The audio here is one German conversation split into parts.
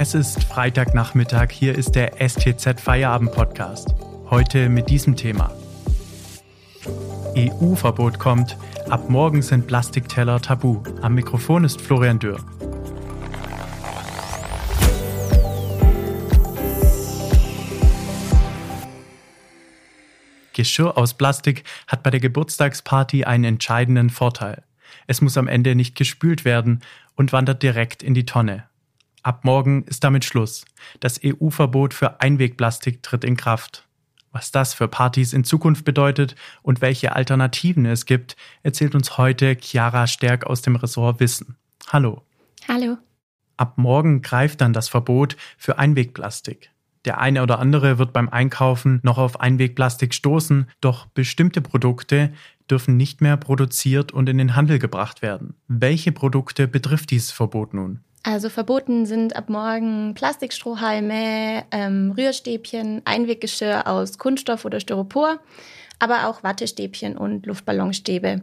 Es ist Freitagnachmittag, hier ist der STZ Feierabend Podcast. Heute mit diesem Thema. EU-Verbot kommt, ab morgen sind Plastikteller tabu. Am Mikrofon ist Florian Dürr. Geschirr aus Plastik hat bei der Geburtstagsparty einen entscheidenden Vorteil. Es muss am Ende nicht gespült werden und wandert direkt in die Tonne. Ab morgen ist damit Schluss. Das EU-Verbot für Einwegplastik tritt in Kraft. Was das für Partys in Zukunft bedeutet und welche Alternativen es gibt, erzählt uns heute Chiara Stärk aus dem Ressort Wissen. Hallo. Hallo. Ab morgen greift dann das Verbot für Einwegplastik. Der eine oder andere wird beim Einkaufen noch auf Einwegplastik stoßen, doch bestimmte Produkte dürfen nicht mehr produziert und in den Handel gebracht werden. Welche Produkte betrifft dieses Verbot nun? Also verboten sind ab morgen Plastikstrohhalme, ähm, Rührstäbchen, Einweggeschirr aus Kunststoff oder Styropor, aber auch Wattestäbchen und Luftballonstäbe.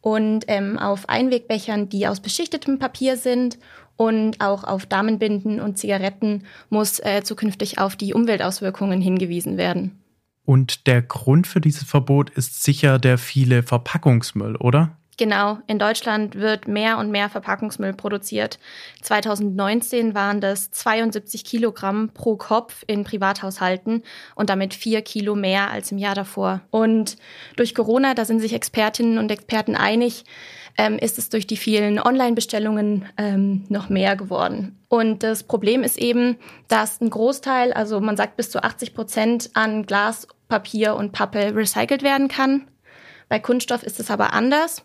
Und ähm, auf Einwegbechern, die aus beschichtetem Papier sind und auch auf Damenbinden und Zigaretten muss äh, zukünftig auf die Umweltauswirkungen hingewiesen werden. Und der Grund für dieses Verbot ist sicher der viele Verpackungsmüll, oder? Genau, in Deutschland wird mehr und mehr Verpackungsmüll produziert. 2019 waren das 72 Kilogramm pro Kopf in Privathaushalten und damit vier Kilo mehr als im Jahr davor. Und durch Corona, da sind sich Expertinnen und Experten einig, ähm, ist es durch die vielen Online-Bestellungen ähm, noch mehr geworden. Und das Problem ist eben, dass ein Großteil, also man sagt bis zu 80 Prozent an Glas, Papier und Pappe recycelt werden kann. Bei Kunststoff ist es aber anders.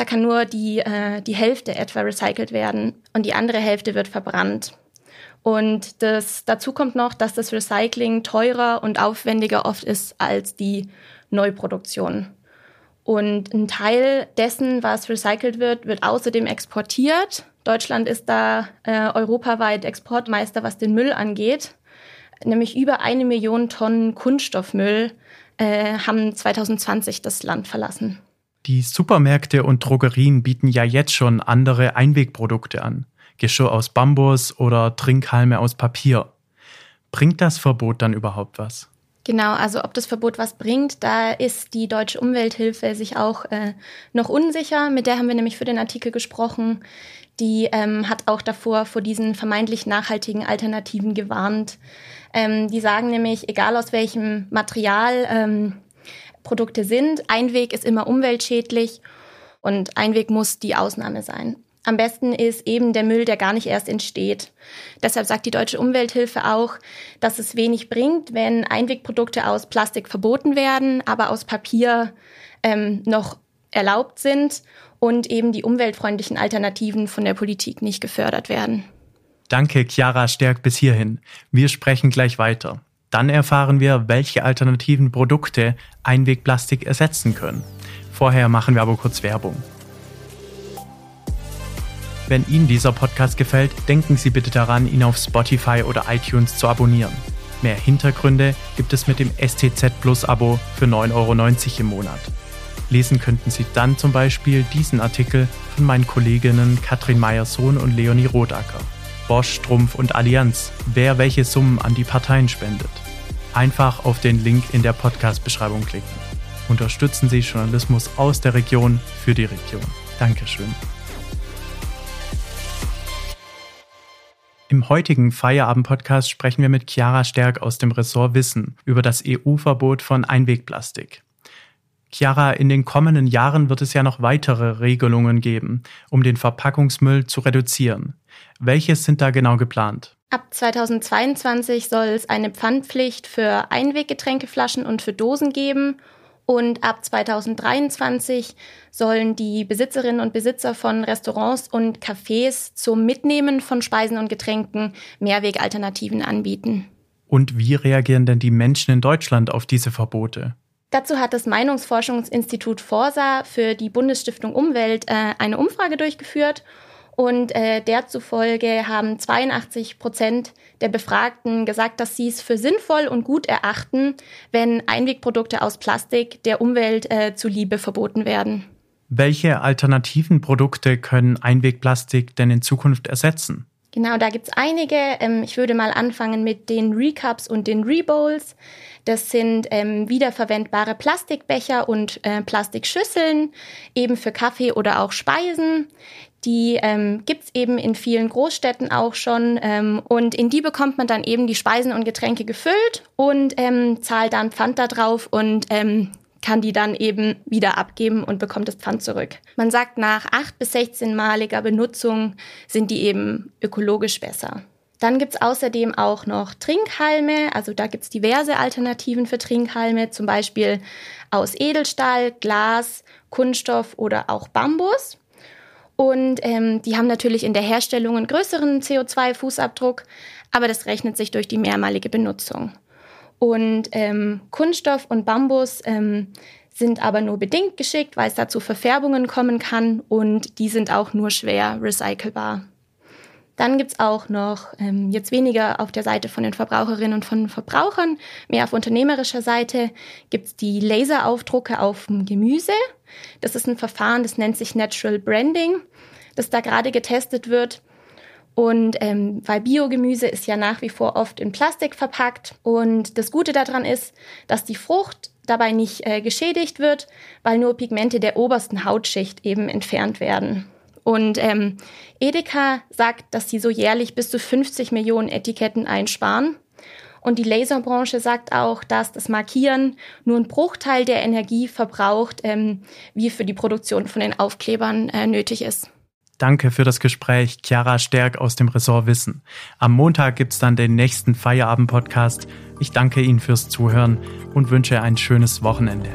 Da kann nur die, äh, die Hälfte etwa recycelt werden und die andere Hälfte wird verbrannt. Und das, dazu kommt noch, dass das Recycling teurer und aufwendiger oft ist als die Neuproduktion. Und ein Teil dessen, was recycelt wird, wird außerdem exportiert. Deutschland ist da äh, europaweit Exportmeister, was den Müll angeht. Nämlich über eine Million Tonnen Kunststoffmüll äh, haben 2020 das Land verlassen. Die Supermärkte und Drogerien bieten ja jetzt schon andere Einwegprodukte an. Geschirr aus Bambus oder Trinkhalme aus Papier. Bringt das Verbot dann überhaupt was? Genau, also ob das Verbot was bringt, da ist die Deutsche Umwelthilfe sich auch äh, noch unsicher. Mit der haben wir nämlich für den Artikel gesprochen. Die ähm, hat auch davor vor diesen vermeintlich nachhaltigen Alternativen gewarnt. Ähm, die sagen nämlich, egal aus welchem Material ähm, Produkte sind. Einweg ist immer umweltschädlich und Einweg muss die Ausnahme sein. Am besten ist eben der Müll, der gar nicht erst entsteht. Deshalb sagt die Deutsche Umwelthilfe auch, dass es wenig bringt, wenn Einwegprodukte aus Plastik verboten werden, aber aus Papier ähm, noch erlaubt sind und eben die umweltfreundlichen Alternativen von der Politik nicht gefördert werden. Danke, Chiara Stärk, bis hierhin. Wir sprechen gleich weiter. Dann erfahren wir, welche alternativen Produkte Einwegplastik ersetzen können. Vorher machen wir aber kurz Werbung. Wenn Ihnen dieser Podcast gefällt, denken Sie bitte daran, ihn auf Spotify oder iTunes zu abonnieren. Mehr Hintergründe gibt es mit dem STZ Plus Abo für 9,90 Euro im Monat. Lesen könnten Sie dann zum Beispiel diesen Artikel von meinen Kolleginnen Katrin Meyer-Sohn und Leonie Rodacker. Bosch, Trumpf und Allianz, wer welche Summen an die Parteien spendet. Einfach auf den Link in der Podcast-Beschreibung klicken. Unterstützen Sie Journalismus aus der Region für die Region. Dankeschön. Im heutigen Feierabend-Podcast sprechen wir mit Chiara Stärk aus dem Ressort Wissen über das EU-Verbot von Einwegplastik. Chiara, in den kommenden Jahren wird es ja noch weitere Regelungen geben, um den Verpackungsmüll zu reduzieren. Welche sind da genau geplant? Ab 2022 soll es eine Pfandpflicht für Einweggetränkeflaschen und für Dosen geben. Und ab 2023 sollen die Besitzerinnen und Besitzer von Restaurants und Cafés zum Mitnehmen von Speisen und Getränken Mehrwegalternativen anbieten. Und wie reagieren denn die Menschen in Deutschland auf diese Verbote? Dazu hat das Meinungsforschungsinstitut Forsa für die Bundesstiftung Umwelt äh, eine Umfrage durchgeführt und äh, der haben 82 Prozent der Befragten gesagt, dass sie es für sinnvoll und gut erachten, wenn Einwegprodukte aus Plastik der Umwelt äh, zuliebe verboten werden. Welche alternativen Produkte können Einwegplastik denn in Zukunft ersetzen? Genau, da gibt's einige. Ähm, ich würde mal anfangen mit den Recups und den Rebowls. Das sind ähm, wiederverwendbare Plastikbecher und äh, Plastikschüsseln, eben für Kaffee oder auch Speisen. Die ähm, gibt eben in vielen Großstädten auch schon. Ähm, und in die bekommt man dann eben die Speisen und Getränke gefüllt und ähm, zahlt dann Pfand da drauf und ähm, kann die dann eben wieder abgeben und bekommt das Pfand zurück. Man sagt, nach 8 bis 16-maliger Benutzung sind die eben ökologisch besser. Dann gibt's außerdem auch noch Trinkhalme. Also da gibt's diverse Alternativen für Trinkhalme, zum Beispiel aus Edelstahl, Glas, Kunststoff oder auch Bambus. Und ähm, die haben natürlich in der Herstellung einen größeren CO2-Fußabdruck, aber das rechnet sich durch die mehrmalige Benutzung. Und ähm, Kunststoff und Bambus ähm, sind aber nur bedingt geschickt, weil es da zu Verfärbungen kommen kann und die sind auch nur schwer recycelbar. Dann gibt's auch noch, ähm, jetzt weniger auf der Seite von den Verbraucherinnen und von Verbrauchern, mehr auf unternehmerischer Seite, gibt's die Laseraufdrucke auf dem Gemüse. Das ist ein Verfahren, das nennt sich Natural Branding, das da gerade getestet wird. Und ähm, weil Biogemüse ist ja nach wie vor oft in Plastik verpackt. Und das Gute daran ist, dass die Frucht dabei nicht äh, geschädigt wird, weil nur Pigmente der obersten Hautschicht eben entfernt werden. Und ähm, Edeka sagt, dass sie so jährlich bis zu 50 Millionen Etiketten einsparen. Und die Laserbranche sagt auch, dass das Markieren nur einen Bruchteil der Energie verbraucht, ähm, wie für die Produktion von den Aufklebern äh, nötig ist. Danke für das Gespräch, Chiara Stärk aus dem Ressort Wissen. Am Montag gibt's dann den nächsten Feierabend-Podcast. Ich danke Ihnen fürs Zuhören und wünsche ein schönes Wochenende.